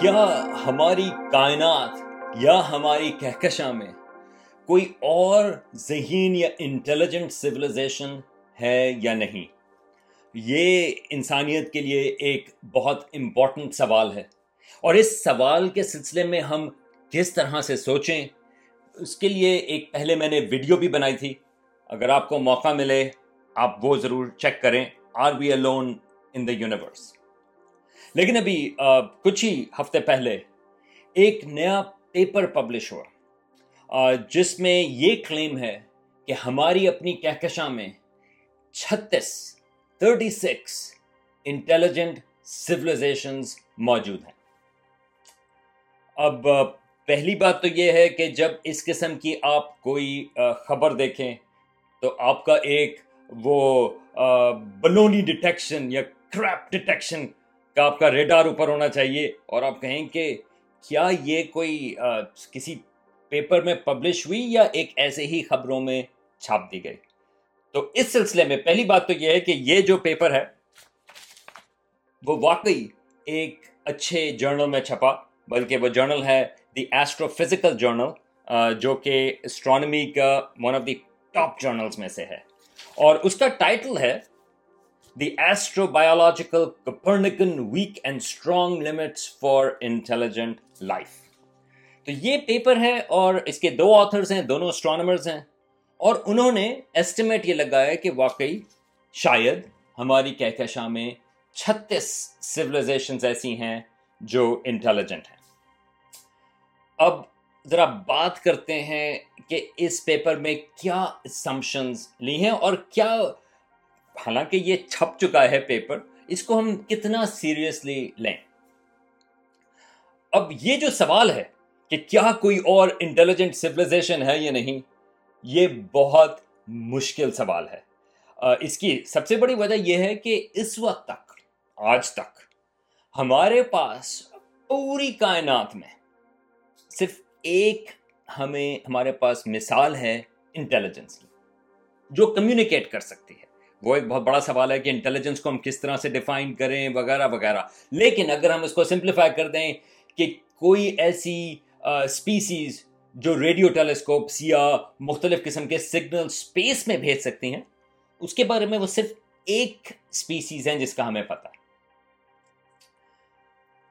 کیا ہماری کائنات یا ہماری کہکشاں میں کوئی اور ذہین یا انٹیلیجنٹ سویلائزیشن ہے یا نہیں؟ یہ انسانیت کے لیے ایک بہت امپورٹنٹ سوال ہے۔ اور اس سوال کے سلسلے میں ہم کس طرح سے سوچیں، اس کے لیے ایک پہلے میں نے ویڈیو بھی بنائی تھی۔ اگر آپ کو موقع ملے، آپ وہ ضرور چیک کریں۔ Are we alone in the universe. لیکن ابھی کچھ ہی ہفتے پہلے ایک نیا پیپر پبلش ہوا جس میں یہ کلیم ہے کہ ہماری اپنی کہکشاں میں چھتیس، تھرٹی سکس انٹیلیجنٹ سولیزیشنز موجود ہیں۔ اب پہلی بات تو یہ ہے کہ جب اس قسم کی آپ کوئی خبر دیکھیں تو آپ کا ایک وہ بلونی ڈیٹیکشن یا کریپ ڈیٹیکشن کا آپ کا ریڈار اوپر ہونا چاہیے اور آپ کہیں کہ کیا یہ کوئی کسی پیپر میں پبلش ہوئی یا ایک ایسے ہی خبروں میں چھاپ دی گئی؟ تو اس سلسلے میں پہلی بات تو یہ ہے کہ یہ جو پیپر ہے، وہ واقعی ایک اچھے جرنل میں چھپا، بلکہ وہ جرنل ہے دی ایسٹرو فزیکل جرنل جو کہ اسٹرانومی کا one of the top journals میں سے ہے۔ اور اس کا ٹائٹل ہے the astrobiological Copernican weak and strong limits for intelligent life تو یہ پیپر ہے اور اس کے دو آتھرز ہیں، دونوں اسٹرانومرز ہیں۔ اور انہوں نے ایسٹیمیٹ یہ لگایا کہ واقعی شاید ہماری کہکشاں میں چھتیس سولیزیشنز ایسی ہیں جو انٹیلیجنٹ ہیں۔ اب ذرا بات کرتے ہیں کہ اس پیپر میں کیا اسمپشنز لی ہیں اور کیا حالانکہ یہ چھپ چکا ہے پیپر، اس کو ہم کتنا سیریسلی لیں؟ اب یہ جو سوال ہے کہ کیا کوئی اور انٹیلیجنٹ سولیزیشن ہے یا نہیں، یہ بہت مشکل سوال ہے۔ اس کی سب سے بڑی وجہ یہ ہے کہ اس وقت تک، آج تک، ہمارے پاس پوری کائنات میں صرف ایک ہمیں، ہمارے پاس مثال ہے انٹیلیجنس کی، جو کمیونیکیٹ کر سکتی ہے۔ وہ ایک بہت بڑا سوال ہے کہ انٹیلیجنس کو ہم کس طرح سے ڈیفائن کریں، وغیرہ وغیرہ۔ لیکن اگر ہم اس کو سمپلیفائی کر دیں کہ کوئی ایسی اسپیسیز جو ریڈیو ٹیلیسکوپس یا مختلف قسم کے سگنل اسپیس میں بھیج سکتی ہیں، اس کے بارے میں وہ صرف ایک اسپیسیز ہیں جس کا ہمیں پتا ہے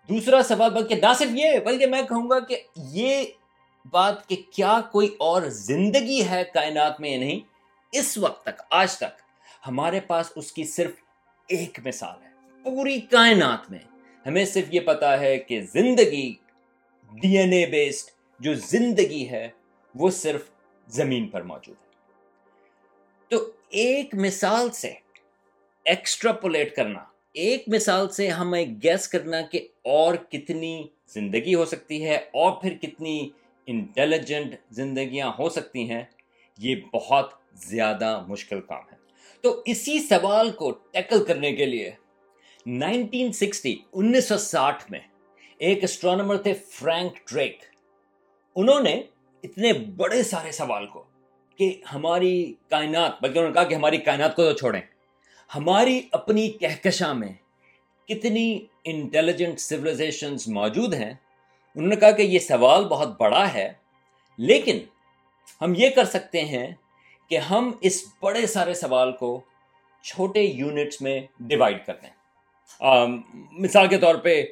دوسرا سوال بلکہ نہ صرف یہ، بلکہ میں کہوں گا کہ یہ بات کہ کیا کوئی اور زندگی ہے کائنات میں یا نہیں، اس وقت تک، آج تک۔ ہمارے پاس اس کی صرف ایک مثال ہے، پوری کائنات میں۔ ہمیں صرف یہ پتا ہے کہ زندگی ڈی این اے بیسڈ جو زندگی ہے، وہ صرف زمین پر موجود ہے۔ تو ایک مثال سے ایکسٹراپولیٹ کرنا، ایک مثال سے ہمیں گیس کرنا کہ اور کتنی زندگی ہو سکتی ہے، اور پھر کتنی انٹیلیجنٹ زندگیاں ہو سکتی ہیں، یہ بہت زیادہ مشکل کام ہے۔ تو اسی سوال کو ٹیکل کرنے کے لیے نائنٹین سکسٹی انیس سو ساٹھ میں ایک اسٹرانومر تھے فرینک ڈریک۔ انہوں نے اتنے بڑے سارے سوال کو کہ ہماری کائنات، بلکہ انہوں نے کہا کہ ہماری کائنات کو تو چھوڑیں، ہماری اپنی کہکشاں میں کتنی انٹیلیجنٹ سولیزیشنز موجود ہیں، انہوں نے کہا کہ یہ سوال بہت بڑا ہے، لیکن ہم یہ کر سکتے ہیں کہ ہم اس بڑے سارے سوال کو چھوٹے یونٹس میں ڈیوائڈ کر دیں۔ مثال کے طور پہ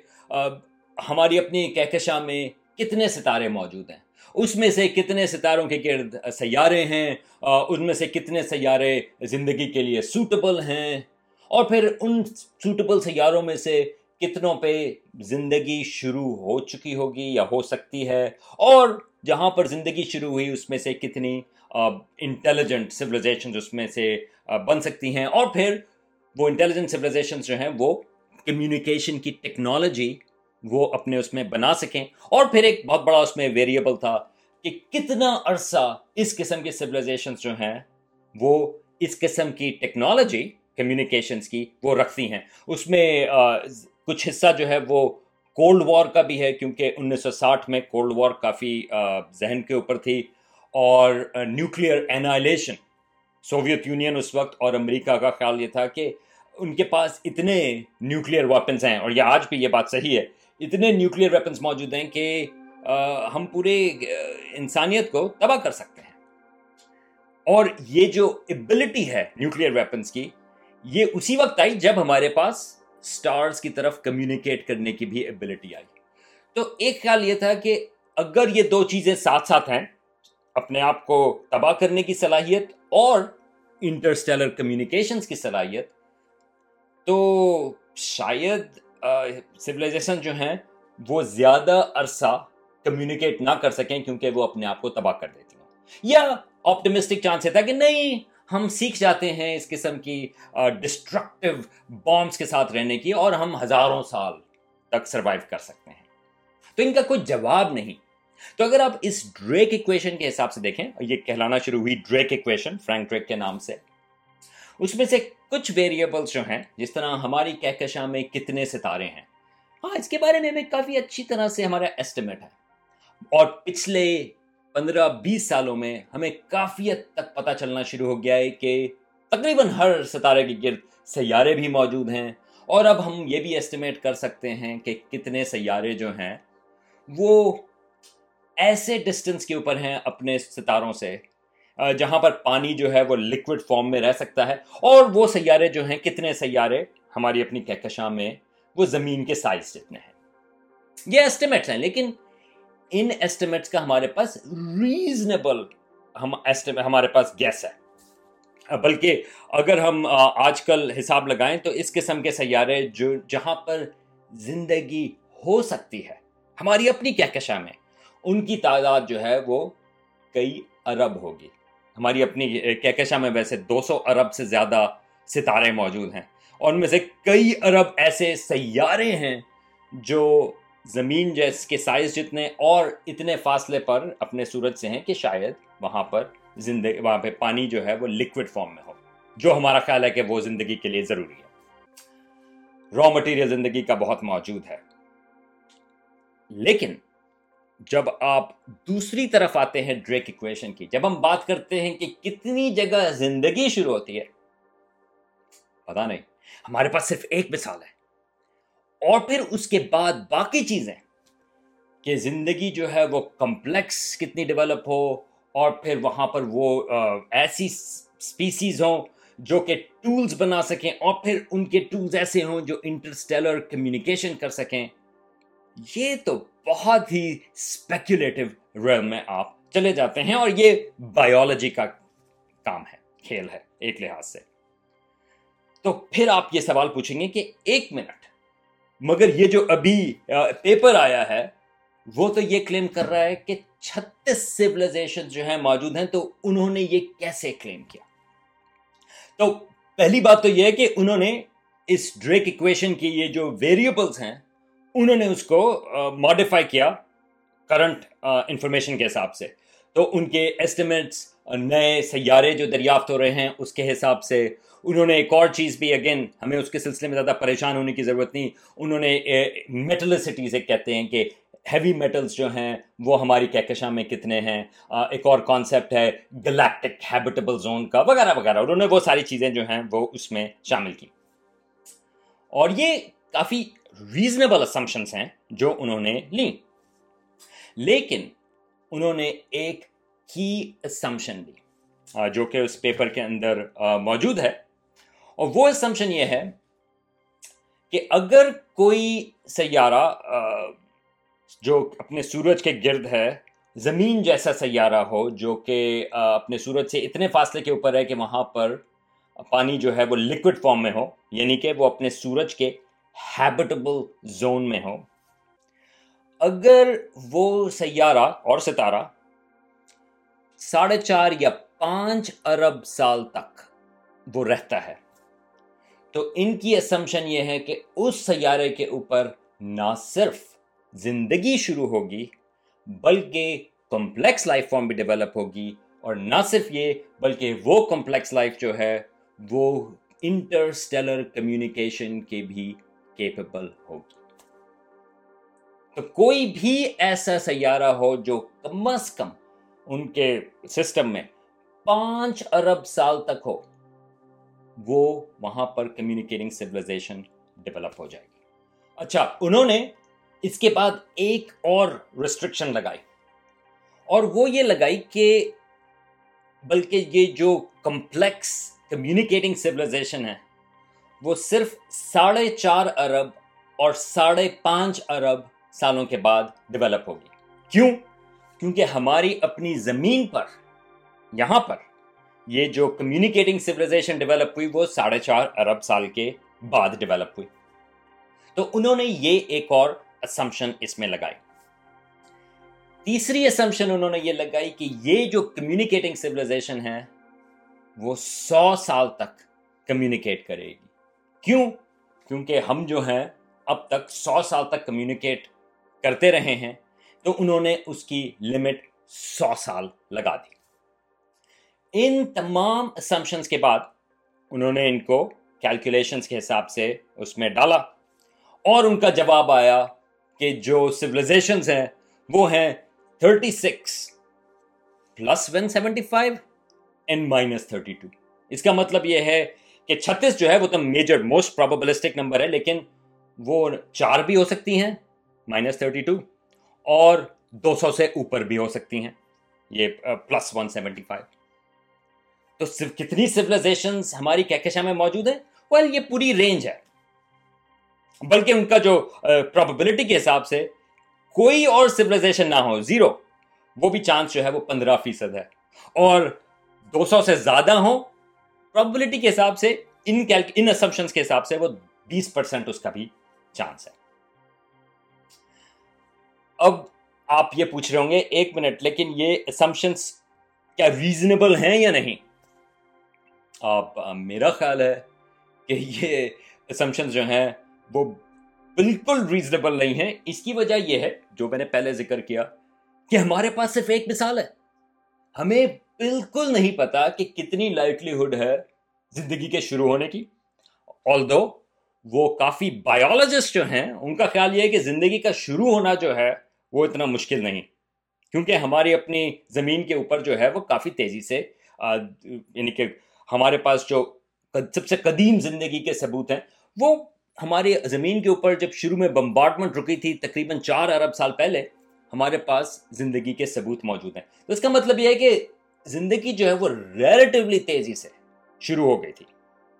ہماری اپنی کہکشاں میں کتنے ستارے موجود ہیں؟ اس میں سے کتنے ستاروں کے گرد سیارے ہیں؟ ان میں سے کتنے سیارے زندگی کے لیے سوٹیبل ہیں؟ اور پھر ان سوٹیبل سیاروں میں سے کتنوں پہ زندگی شروع ہو چکی ہوگی یا ہو سکتی ہے؟ اور جہاں پر زندگی شروع ہوئی، اس میں سے کتنی انٹیلیجنٹ سولیزیشن اس میں سے بن سکتی ہیں۔ اور پھر وہ انٹیلیجنٹ سولیزیشن جو ہیں، وہ کمیونیکیشن کی ٹیکنالوجی وہ اپنے اس میں بنا سکیں۔ اور پھر ایک بہت بڑا اس میں ویریبل تھا کہ کتنا عرصہ اس قسم کے سولیزیشنس جو ہیں، وہ اس قسم کی ٹیکنالوجی کمیونیکیشنس کی وہ رکھتی ہیں۔ اس میں کچھ حصہ جو ہے، وہ کولڈ وار کا بھی ہے، کیونکہ انیس سو ساٹھ میں کولڈ وار کافی ذہن کے اوپر تھی۔ اور نیوکلیئر اینائلیشن سوویت یونین اس وقت اور امریکہ کا خیال یہ تھا کہ ان کے پاس اتنے نیوکلیئر ویپنس ہیں اور یہ آج بھی یہ بات صحیح ہے، اتنے نیوکلیر ویپنز موجود ہیں کہ ہم پورے انسانیت کو تباہ کر سکتے ہیں۔ اور یہ جو ایبلٹی ہے نیوکلیر ویپنز کی، یہ اسی وقت آئی جب ہمارے پاس سٹارز کی طرف کمیونیکیٹ کرنے کی بھی ایبلٹی آئی۔ تو ایک خیال یہ تھا کہ اگر یہ دو چیزیں ساتھ ساتھ ہیں اپنے آپ کو تباہ کرنے کی صلاحیت اور انٹرسٹیلر کمیونیکیشنز کی صلاحیت، تو شاید سویلائزیشن جو ہیں، وہ زیادہ عرصہ کمیونیکیٹ نہ کر سکیں کیونکہ وہ اپنے آپ کو تباہ کر دیتی ہیں۔ یا آپٹمسٹک چانس ہے کہ نہیں، ہم سیکھ جاتے ہیں اس قسم کی ڈسٹرکٹیو بامس کے ساتھ رہنے کی اور ہم ہزاروں سال تک سروائیو کر سکتے ہیں۔ تو ان کا کوئی جواب نہیں۔ تو اگر آپ اس ڈریک ایکویشن کے حساب سے دیکھیں یہ کہلانا شروع ہوئی ڈریک ایکویشن فرینک ڈریک کے نام سے، اس میں سے کچھ ویریبلس جو ہیں، جس طرح ہماری کہکشاں میں کتنے ستارے ہیں۔ ہاں اس کے بارے میں ہمیں کافی اچھی طرح سے ہمارا ایسٹیمیٹ ہے۔ اور پچھلے پندرہ بیس سالوں میں ہمیں کافی حد تک پتہ چلنا شروع ہو گیا ہے کہ تقریباً ہر ستارے کے گرد سیارے بھی موجود ہیں۔ اور اب ہم یہ بھی ایسٹیمیٹ کر سکتے ہیں کہ کتنے سیارے جو ہیں، وہ ایسے ڈسٹنس کے اوپر ہیں اپنے ستاروں سے جہاں پر پانی جو ہے وہ لکوڈ فارم میں رہ سکتا ہے، اور وہ سیارے جو ہیں، کتنے سیارے ہماری اپنی کہکشاں میں وہ زمین کے سائز جتنے ہیں۔ یہ ایسٹیمیٹس ہیں، لیکن ان ایسٹیمیٹس کا ہمارے پاس ریزنیبل ہم ہمارے پاس گیس ہے۔ بلکہ اگر ہم آج کل حساب لگائیں تو اس قسم کے سیارے جو، جہاں پر زندگی ہو سکتی ہے، ہماری اپنی کہکشاں میں ان کی تعداد جو ہے وہ کئی ارب ہوگی۔ ہماری اپنی کہکشاں میں ویسے دو سو ارب سے زیادہ ستارے موجود ہیں۔ اور ان میں سے کئی ارب ایسے سیارے ہیں جو زمین جیس کے سائز جتنے اور اتنے فاصلے پر اپنے سورج سے ہیں کہ شاید وہاں پر زندگی وہاں پہ پانی جو ہے وہ لکوڈ فارم میں ہو۔ جو ہمارا خیال ہے کہ وہ زندگی کے لیے ضروری ہے۔ را مٹیریل زندگی کا بہت موجود ہے۔ لیکن جب آپ دوسری طرف آتے ہیں ڈریک ایکویشن کی، جب ہم بات کرتے ہیں کہ کتنی جگہ زندگی شروع ہوتی ہے پتا نہیں، ہمارے پاس صرف ایک مثال ہے۔ اور پھر اس کے بعد باقی چیزیں کہ زندگی جو ہے وہ کمپلیکس کتنی ڈیولپ ہو، اور پھر وہاں پر وہ ایسی سپیسیز ہوں جو کہ ٹولز بنا سکیں، اور پھر ان کے ٹولز ایسے ہوں جو انٹرسٹیلر کمیونیکیشن کر سکیں۔ یہ تو بہت ہی اسپیکولیٹو ریل میں آپ چلے جاتے ہیں اور یہ بایولوجی کا کام ہے، کھیل ہے ایک لحاظ سے۔ تو پھر آپ یہ سوال پوچھیں گے کہ ایک منٹ، مگر یہ جو ابھی پیپر آیا ہے، وہ تو یہ کلیم کر رہا ہے کہ چھتیس سیولائزیشن جو ہیں موجود ہیں، تو انہوں نے یہ کیسے کلیم کیا؟ تو پہلی بات تو یہ ہے کہ انہوں نے اس ڈریک ایکویشن کی یہ جو ویریبلس ہیں انہوں نے اس کو ماڈیفائی کیا کرنٹ انفارمیشن کے حساب سے۔ تو ان کے ایسٹیمیٹس نئے سیارے جو دریافت ہو رہے ہیں، اس کے حساب سے۔ انہوں نے ایک اور چیز بھی اگین ہمیں اس کے سلسلے میں زیادہ پریشان ہونے کی ضرورت نہیں۔ انہوں نے میٹلسٹی سے کہتے ہیں کہ ہیوی میٹلز جو ہیں، وہ ہماری کہکشاں میں کتنے ہیں۔ ایک اور کانسیپٹ ہے گلیکٹک ہیبیٹیبل زون کا، وغیرہ وغیرہ۔ انہوں نے وہ ساری چیزیں جو ہیں، وہ اس میں شامل کی۔ اور یہ کافی ریزنیبل اسمپشنس ہیں جو انہوں نے لیں۔ لیکن انہوں نے ایک کی اسمپشن لی جو کہ اس پیپر کے اندر موجود ہے۔ اور وہ اسمپشن یہ ہے کہ اگر کوئی سیارہ جو اپنے سورج کے گرد ہے، زمین جیسا سیارہ ہو، جو کہ اپنے سورج سے اتنے فاصلے کے اوپر ہے کہ وہاں پر پانی جو ہے وہ لکوڈ فارم میں ہو یعنی کہ وہ اپنے سورج کے ہیبٹیبل زون میں ہو اگر وہ سیارہ اور ستارہ ساڑھے چار یا پانچ ارب سال تک وہ رہتا ہے، تو ان کی اسمپشن یہ ہے کہ اس سیارے کے اوپر نہ صرف زندگی شروع ہوگی، بلکہ کمپلیکس لائف فارم بھی ڈیولپ ہوگی، اور نہ صرف یہ، بلکہ وہ کمپلیکس لائف جو ہے، وہ انٹرسٹیلر کمیونیکیشن کے بھی کیپیبل ہوگی تو کوئی بھی ایسا سیارہ ہو جو کم از کم ان کے سسٹم میں پانچ ارب سال تک ہو وہ وہاں پر کمیونیکیٹنگ سویلائزیشن ڈیولپ ہو جائے گی اچھا انہوں نے اس کے بعد ایک اور ریسٹرکشن لگائی اور وہ یہ لگائی کہ بلکہ یہ جو کمپلیکس کمیونیکیٹنگ سولیزیشن ہے وہ صرف ساڑھے چار ارب اور ساڑھے پانچ ارب سالوں کے بعد ڈیولپ ہوگی۔ کیوں؟ کیونکہ ہماری اپنی زمین پر، یہاں پر یہ جو کمیونیکیٹنگ سولیزیشن ڈیولپ ہوئی، وہ ساڑھے چار ارب سال کے بعد ڈیولپ ہوئی۔ تو انہوں نے یہ ایک اور اسمپشن اس میں لگائی۔ تیسری اسمپشن انہوں نے یہ لگائی کہ یہ جو کمیونیکیٹنگ سولیزیشن ہے، وہ سو سال تک کمیونیکیٹ کرے گی۔ کیوں؟ کیونکہ ہم جو ہیں اب تک سو سال تک کمیونیکیٹ کرتے رہے ہیں، تو انہوں نے اس کی لمٹ سو سال لگا دی۔ ان تمام اسمپشنس کے بعد انہوں نے ان کو کیلکولیشنس کے حساب سے اس میں ڈالا اور ان کا جواب آیا کہ جو سولیزیشنز ہیں وہ ہیں thirty six plus one seventy five and minus thirty two اس کا مطلب یہ ہے کہ چھتیس جو ہے وہ تو میجر موسٹ پروبلسٹک نمبر ہے، لیکن وہ چار بھی ہو سکتی ہیں مائنس تھرٹی ٹو اور دو سو سے اوپر بھی ہو سکتی ہیں، یہ پلس ون سیونٹی فائیو تو صرف کتنی سولیزیشن ہماری کہکشاں میں موجود ہیں؟ ویل یہ پوری رینج ہے۔ بلکہ ان کا جو پرابلٹی کے حساب سے کوئی اور سولیزیشن نہ ہو زیرو وہ بھی چانس جو ہے وہ پندرہ فیصد ہے۔ اور دو سو سے زیادہ ہوں پرابلٹی کے حساب سے ان ان اسمپشنس کے حساب سے وہ بیس پرسینٹ اس کا بھی چانس ہے۔ اب آپ یہ پوچھ رہے ہوں گے، ایک منٹ، لیکن یہ اسمپشنس کیا ریزنیبل ہیں یا نہیں؟ آپ میرا خیال ہے کہ یہ اسمپشنس جو ہیں وہ بالکل ریزنیبل نہیں ہیں۔ اس کی وجہ یہ ہے، جو میں نے پہلے ذکر کیا، کہ ہمارے پاس صرف ایک مثال ہے۔ ہمیں بالکل نہیں پتا کہ کتنی لائٹلی ہے زندگی کے شروع ہونے کی۔ آل دو وہ کافی بایولوجسٹ جو ہیں، ان کا خیال یہ ہے کہ زندگی کا شروع ہونا جو ہے، وہ اتنا مشکل نہیں۔ کیونکہ ہماری اپنی زمین کے اوپر جو ہے، وہ کافی تیزی سے یعنی کہ ہمارے پاس جو سب سے قدیم زندگی کے ثبوت ہیں، وہ ہماری زمین کے اوپر جب شروع میں بمبارڈمنٹ رکی تھی تقریباً چار ارب سال پہلے، ہمارے پاس زندگی کے ثبوت موجود ہیں۔ تو اس کا مطلب یہ ہے کہ زندگی جو ہے وہ ریلیٹیولی تیزی سے شروع ہو گئی تھی۔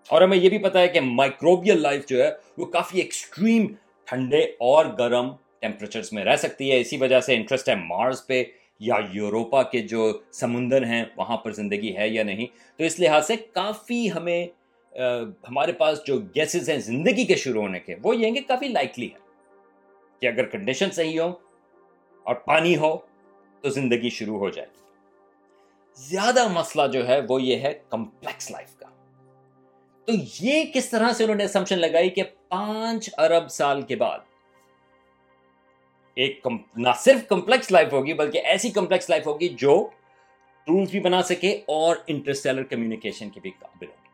اور ہمیں یہ بھی پتا ہے کہ مائکروبیل لائف جو ہے وہ کافی ایکسٹریم ٹھنڈے اور گرم ٹیمپریچرز میں رہ سکتی ہے۔ اسی وجہ سے انٹرسٹ ہے مارس پہ یا یوروپا کے جو سمندر ہیں، وہاں پر زندگی ہے یا نہیں۔ تو اس لحاظ سے کافی ہمیں ہمارے پاس جو گیسز ہیں زندگی کے شروع ہونے کے، وہ یہ کہ کافی لائکلی ہے کہ اگر کنڈیشن صحیح ہو اور پانی ہو تو زندگی شروع ہو جائے۔ زیادہ مسئلہ جو ہے وہ یہ ہے کمپلیکس لائف کا۔ تو یہ کس طرح سے انہوں نے اسمپشن لگائی کہ پانچ ارب سال کے بعد ایک نہ صرف کمپلیکس لائف ہوگی بلکہ ایسی کمپلیکس لائف ہوگی جو ٹولس بھی بنا سکے اور انٹرسٹیلر کمیونیکیشن کی بھی قابل ہوگی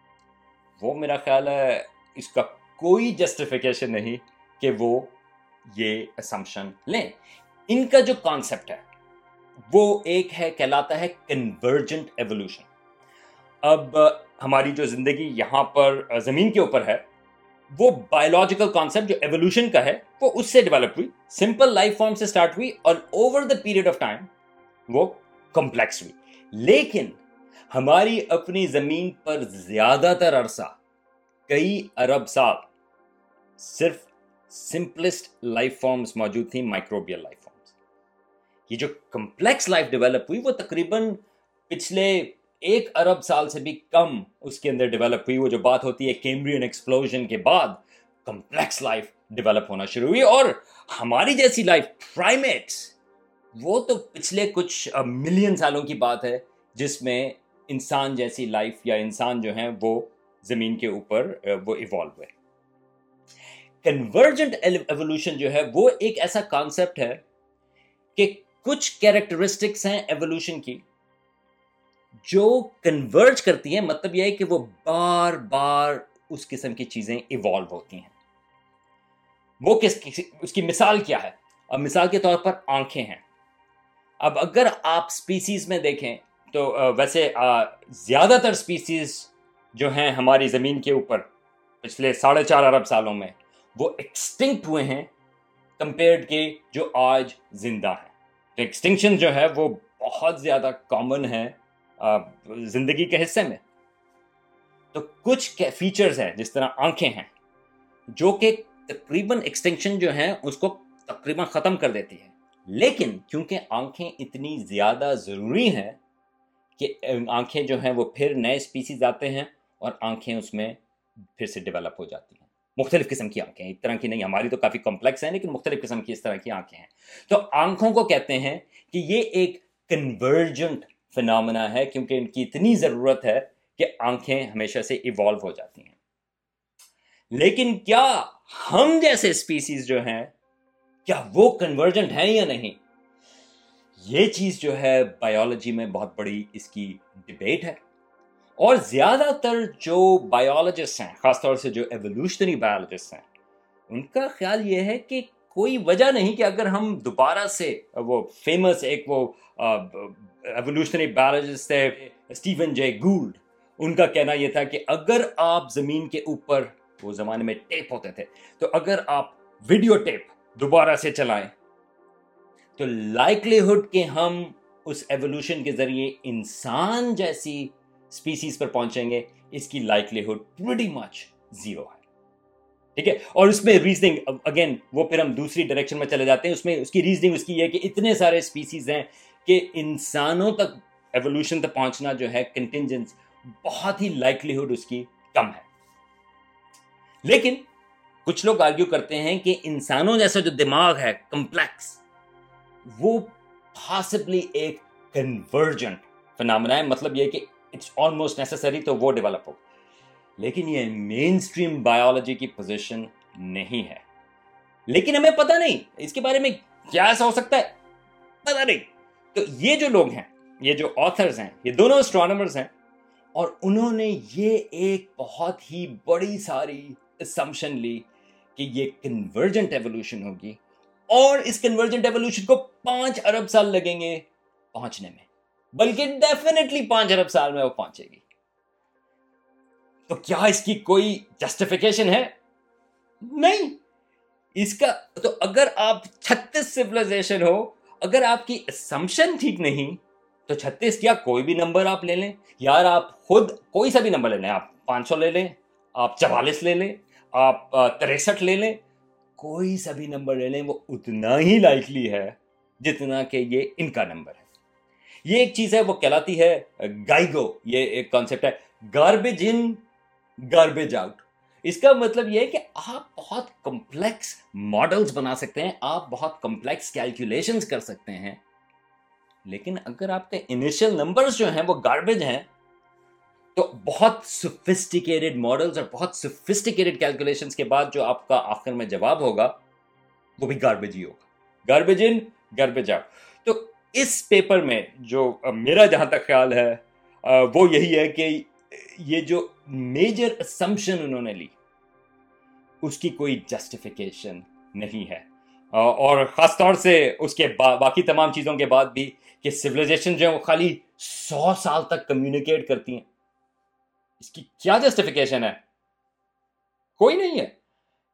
وہ میرا خیال ہے اس کا کوئی جسٹیفیکیشن نہیں کہ وہ یہ اسمپشن لیں۔ ان کا جو کانسیپٹ ہے وہ ایک ہے، کہلاتا ہے کنورجنٹ ایوولوشن اب ہماری جو زندگی یہاں پر، زمین کے اوپر ہے، وہ بایولوجیکل کانسیپٹ جو ایولیوشن کا ہے، وہ اس سے ڈیولپ ہوئی سمپل لائف فارم سے اسٹارٹ ہوئی اور over the period of time وہ کمپلیکس ہوئی. لیکن ہماری اپنی زمین پر زیادہ تر عرصہ، کئی ارب سال صرف سمپلسٹ لائف فارمز موجود تھیں مائکروبیل لائف یہ جو کمپلیکس لائف ڈیولپ ہوئی وہ تقریباً پچھلے ایک ارب سال سے بھی کم اس کے اندر ڈیولپ ہوئی۔ وہ جو بات ہوتی ہے کیمبرین ایکسپلوژن کے بعد کمپلیکس لائف ڈیولپ ہونا شروع ہوئی۔ اور ہماری جیسی لائف پرائمیٹس، وہ تو پچھلے کچھ ملین سالوں کی بات ہے جس میں انسان جیسی لائف یا انسان جو ہیں وہ زمین کے اوپر وہ ایوالو ہوئے۔ کنورجنٹ ایوولوشن جو ہے وہ ایک ایسا کانسیپٹ ہے کہ کچھ کیریکٹرسٹکس ہیں ایوولوشن کی جو کنورج کرتی ہیں مطلب یہ ہے کہ وہ بار بار اس قسم کی چیزیں ایوالو ہوتی ہیں۔ وہ کس اس کی مثال کیا ہے؟ اب مثال کے طور پر آنکھیں ہیں۔ اب اگر آپ سپیسیز میں دیکھیں تو ویسے زیادہ تر سپیسیز جو ہیں ہماری زمین کے اوپر پچھلے ساڑھے چار ارب سالوں میں وہ ایکسٹنکٹ ہوئے ہیں کمپیئرڈ کے جو آج زندہ ہیں۔ ایکسٹنکشن جو ہے وہ بہت زیادہ کامن ہے زندگی کے حصے میں۔ تو کچھ فیچرز ہیں جس طرح آنکھیں ہیں، جو کہ تقریباً ایکسٹینشن جو ہیں اس کو تقریباً ختم کر دیتی ہے لیکن کیونکہ آنکھیں اتنی زیادہ ضروری ہیں کہ آنکھیں جو ہیں وہ پھر نئے اسپیسیز آتے ہیں اور آنکھیں اس میں پھر سے ڈیولپ ہو جاتی ہیں۔ مختلف قسم کی آنکھیں ایک طرح کی نہیں، ہماری تو کافی کمپلیکس ہیں، لیکن مختلف قسم کی اس طرح کی آنکھیں ہیں۔ تو آنکھوں کو کہتے ہیں کہ یہ ایک کنورجنٹ فنامنا ہے، کیونکہ ان کی اتنی ضرورت ہے کہ آنکھیں ہمیشہ سے ایوالو ہو جاتی ہیں۔ لیکن کیا ہم جیسے اسپیسیز جو ہیں، کیا وہ کنورجنٹ ہیں یا نہیں؟ یہ چیز جو ہے بایولوجی میں بہت بڑی اس کی ڈبیٹ ہے۔ اور زیادہ تر جو بایولوجسٹ ہیں، خاص طور سے جو ایولیوشنری بایولوجسٹ ہیں، ان کا خیال یہ ہے کہ کوئی وجہ نہیں کہ اگر ہم دوبارہ سے وہ فیمس ایک وہ ایولیوشنری بایولوجسٹ ہے اسٹیون جے گولڈ ان کا کہنا یہ تھا کہ اگر آپ زمین کے اوپر وہ زمانے میں ٹیپ ہوتے تھے، تو اگر آپ ویڈیو ٹیپ دوبارہ سے چلائیں، تو لائکلیہڈ کہ ہم اس ایولیوشن کے ذریعے انسان جیسی اسپیسیز پر پہنچیں گے، اس کی لائکلیہڈ پریٹی مچ زیرو ہے۔ ٹھیک ہے؟ اور اس میں ریزننگ اگین وہ پھر ہم دوسری ڈائریکشن میں چلے جاتے ہیں، اس میں اس کی ریزننگ اس کی یہ کہ اتنے سارے اسپیسیز ہیں کہ انسانوں تک ایولیوشن تک پہنچنا جو ہے کنٹینجنس بہت ہی لائکلیہڈ اس کی کم ہے۔ لیکن کچھ لوگ آرگیو کرتے ہیں کہ انسانوں جیسا جو دماغ ہے کمپلیکس وہ پاسبلی ایک کنورجنٹ فنامنا ہے۔ مطلب یہ کہ اٹس آلموسٹ نیسسری تو وہ ڈیولپ ہو۔ لیکن یہ مین اسٹریم بایولوجی کی پوزیشن نہیں ہے۔ لیکن ہمیں پتہ نہیں، اس کے بارے میں کیا ایسا ہو سکتا ہے؟ پتہ نہیں۔ تو یہ جو لوگ ہیں، یہ جو آتھرز ہیں، یہ دونوں اسٹرانومرز ہیں، اور انہوں نے یہ ایک بہت ہی بڑی ساری اسمپشن لی کہ یہ کنورجنٹ ایولیوشن ہوگی۔ اور اس کنورجنٹ ایولیوشن کو پانچ ارب سال لگیں گے پہنچنے میں۔ بلکہ ڈیفینیٹلی پانچ ارب سال میں وہ پہنچے گی۔ تو کیا اس کی کوئی جسٹیفیکیشن ہے؟ نہیں۔ اس کا تو اگر آپ چھتیس سولاشن ہو، اگر آپ کی اسمپشن ٹھیک نہیں، تو چھتیس کیا کوئی بھی نمبر آپ لے لیں۔ یار، آپ خود کوئی سا بھی نمبر لے لیں۔ آپ پانچ سو لے لیں، آپ چوالیس لے لیں، آپ تریسٹھ لے لیں۔ کوئی سا بھی نمبر لے لیں، وہ اتنا ہی لائکلی ہے جتنا کہ یہ ان کا نمبر ہے۔ یہ ایک چیز ہے، وہ کہلاتی ہے گائیگو، یہ ایک کانسیپٹ ہے۔ گاربیج ان گاربیج آؤٹ اس کا مطلب یہ ہے کہ آپ بہت کمپلیکس ماڈلز بنا سکتے ہیں، آپ بہت کمپلیکس کیلکولیشنز کر سکتے ہیں۔ لیکن اگر آپ کے انیشل نمبرز جو ہیں، وہ گاربیج ہیں، تو بہت سفسٹیکیٹڈ ماڈلز اور بہت سفسٹیکیٹڈ کیلکولیشنز کے بعد جو آپ کا آخر میں جواب ہوگا، وہ بھی گاربیج ہی ہوگا۔ گاربیج ان گاربیج آؤٹ تو اس پیپر میں جو میرا جہاں تک خیال ہے وہ یہی ہے کہ یہ جو میجر اسمپشن انہوں نے لی، اس کی کوئی جسٹیفیکیشن نہیں ہے۔ اور خاص طور سے اس کے باقی تمام چیزوں کے بعد بھی کہ سولیزیشن جو ہے وہ خالی سو سال تک کمیونیکیٹ کرتی ہیں۔ اس کی کیا جسٹیفیکیشن ہے؟ کوئی نہیں ہے۔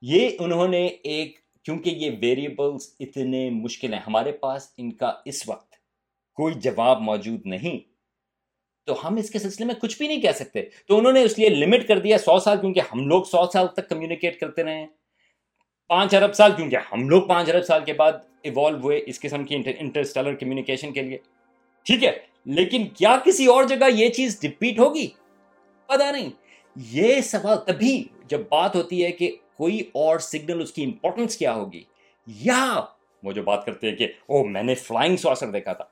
یہ انہوں نے ایک، کیونکہ یہ ویریبلس اتنے مشکل ہیں، ہمارے پاس ان کا اس وقت کوئی جواب موجود نہیں۔ تو ہم اس کے سلسلے میں کچھ بھی نہیں کہہ سکتے۔ تو انہوں نے اس لیے لمٹ کر دیا سو سال، کیونکہ ہم لوگ سو سال تک کمیونیکیٹ کرتے رہے۔ ہیں پانچ ارب سال، کیونکہ ہم لوگ پانچ ارب سال کے بعد ایوالو ہوئے اس قسم کی انٹرسٹلر کمیونیکیشن کے لیے۔ ٹھیک ہے، لیکن کیا کسی اور جگہ یہ چیز ریپیٹ ہوگی؟ پتا نہیں۔ یہ سوال تبھی جب بات ہوتی ہے کہ کوئی اور سگنل اس کی امپورٹنس کیا ہوگی۔ یا وہ جو بات کرتے ہیں کہ او میں نے فلائنگ سواسر دیکھا تھا۔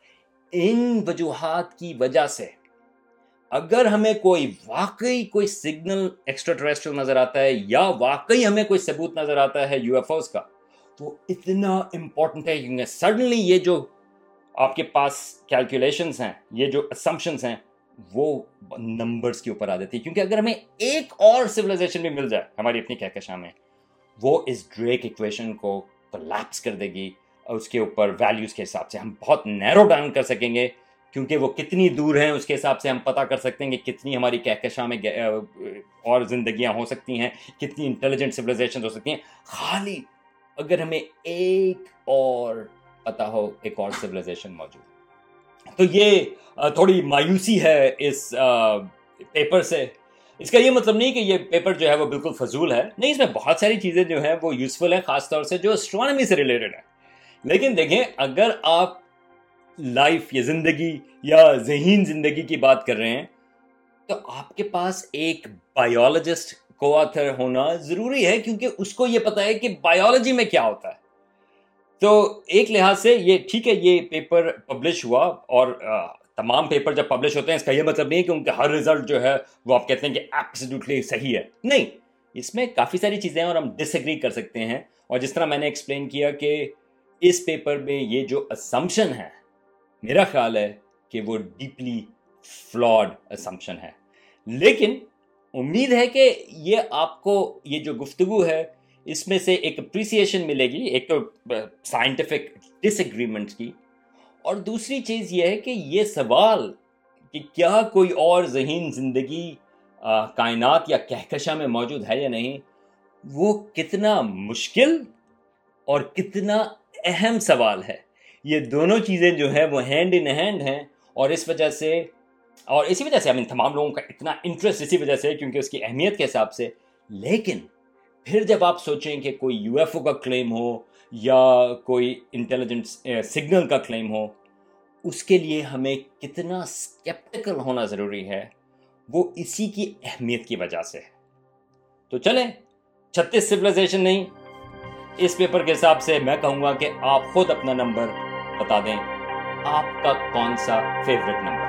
ان وجوہات کی وجہ سے اگر ہمیں کوئی واقعی کوئی سگنل ایکسٹرا ٹریسٹرل نظر آتا ہے یا واقعی ہمیں کوئی ثبوت نظر آتا ہے یو ایف اوز کا، تو اتنا امپورٹنٹ ہے کیونکہ سڈنلی یہ جو آپ کے پاس کیلکولیشنس ہیں، یہ جو اسمپشنس ہیں، وہ نمبرس کے اوپر آ جاتی ہے۔ کیونکہ اگر ہمیں ایک اور سولیزیشن بھی مل جائے، ہماری اپنی کہکشاں میں، وہ اس ڈریک ایکویشن کو کولیپس کر دے گی۔ اس کے اوپر ویلیوز کے حساب سے ہم بہت نیرو ڈاؤن کر سکیں گے، کیونکہ وہ کتنی دور ہیں اس کے حساب سے ہم پتہ کر سکتے ہیں کہ کتنی ہماری کہکشاں میں اور زندگیاں ہو سکتی ہیں، کتنی انٹیلیجنٹ سولیزیشن ہو سکتی ہیں۔ خالی اگر ہمیں ایک اور پتا ہو، ایک اور سویلائزیشن موجود۔ تو یہ تھوڑی مایوسی ہے اس پیپر سے۔ اس کا یہ مطلب نہیں کہ یہ پیپر جو ہے وہ بالکل فضول ہے۔ نہیں، اس میں بہت ساری چیزیں جو ہیں وہ یوزفل ہیں، خاص طور سے جو اسٹرانومی سے ریلیٹڈ ہے لیکن دیکھیں، اگر آپ لائف یا زندگی یا ذہین زندگی کی بات کر رہے ہیں، تو آپ کے پاس ایک بایولوجسٹ کو آتھر ہونا ضروری ہے، کیونکہ اس کو یہ پتا ہے کہ بایولوجی میں کیا ہوتا ہے۔ تو ایک لحاظ سے یہ ٹھیک ہے، یہ پیپر پبلش ہوا اور تمام پیپر جب پبلش ہوتے ہیں، اس کا یہ مطلب نہیں کہ ان کا ہر ریزلٹ جو ہے وہ آپ کہتے ہیں کہ ایپسلیوٹلی صحیح ہے۔ نہیں، اس میں کافی ساری چیزیں ہیں اور ہم ڈس ایگری کر سکتے ہیں۔ اور جس طرح میں نے ایکسپلین کیا کہ اس پیپر میں یہ جو اسمپشن ہے، میرا خیال ہے کہ وہ ڈیپلی فلاڈ اسمپشن ہے۔ لیکن امید ہے کہ یہ آپ کو یہ جو گفتگو ہے، اس میں سے ایک اپریسیشن ملے گی، ایک تو سائنٹیفک ڈس ایگریمنٹ کی۔ اور دوسری چیز یہ ہے کہ یہ سوال کہ کیا کوئی اور ذہین زندگی کائنات یا کہکشاں میں موجود ہے یا نہیں، وہ کتنا مشکل اور کتنا اہم سوال ہے۔ یہ دونوں چیزیں جو ہیں وہ ہینڈ ان ہینڈ ہیں اور اس وجہ سے اور اسی وجہ سے تمام لوگوں کا اتنا انٹرسٹ اسی وجہ سے کیونکہ اس کی اہمیت کے حساب سے۔ لیکن پھر جب آپ سوچیں کہ کوئی یو ایف او کا کلیم ہو یا کوئی انٹیلیجنٹ سگنل کا کلیم ہو، اس کے لیے ہمیں کتنا اسکیپٹیکل ہونا ضروری ہے۔ وہ اسی کی اہمیت کی وجہ سے۔ ہے تو چلیں، چھتیس سولائزیشن نہیں اس پیپر کے حساب سے میں کہوں گا کہ آپ خود اپنا نمبر بتا دیں۔ آپ کا کون سا فیوریٹ نمبر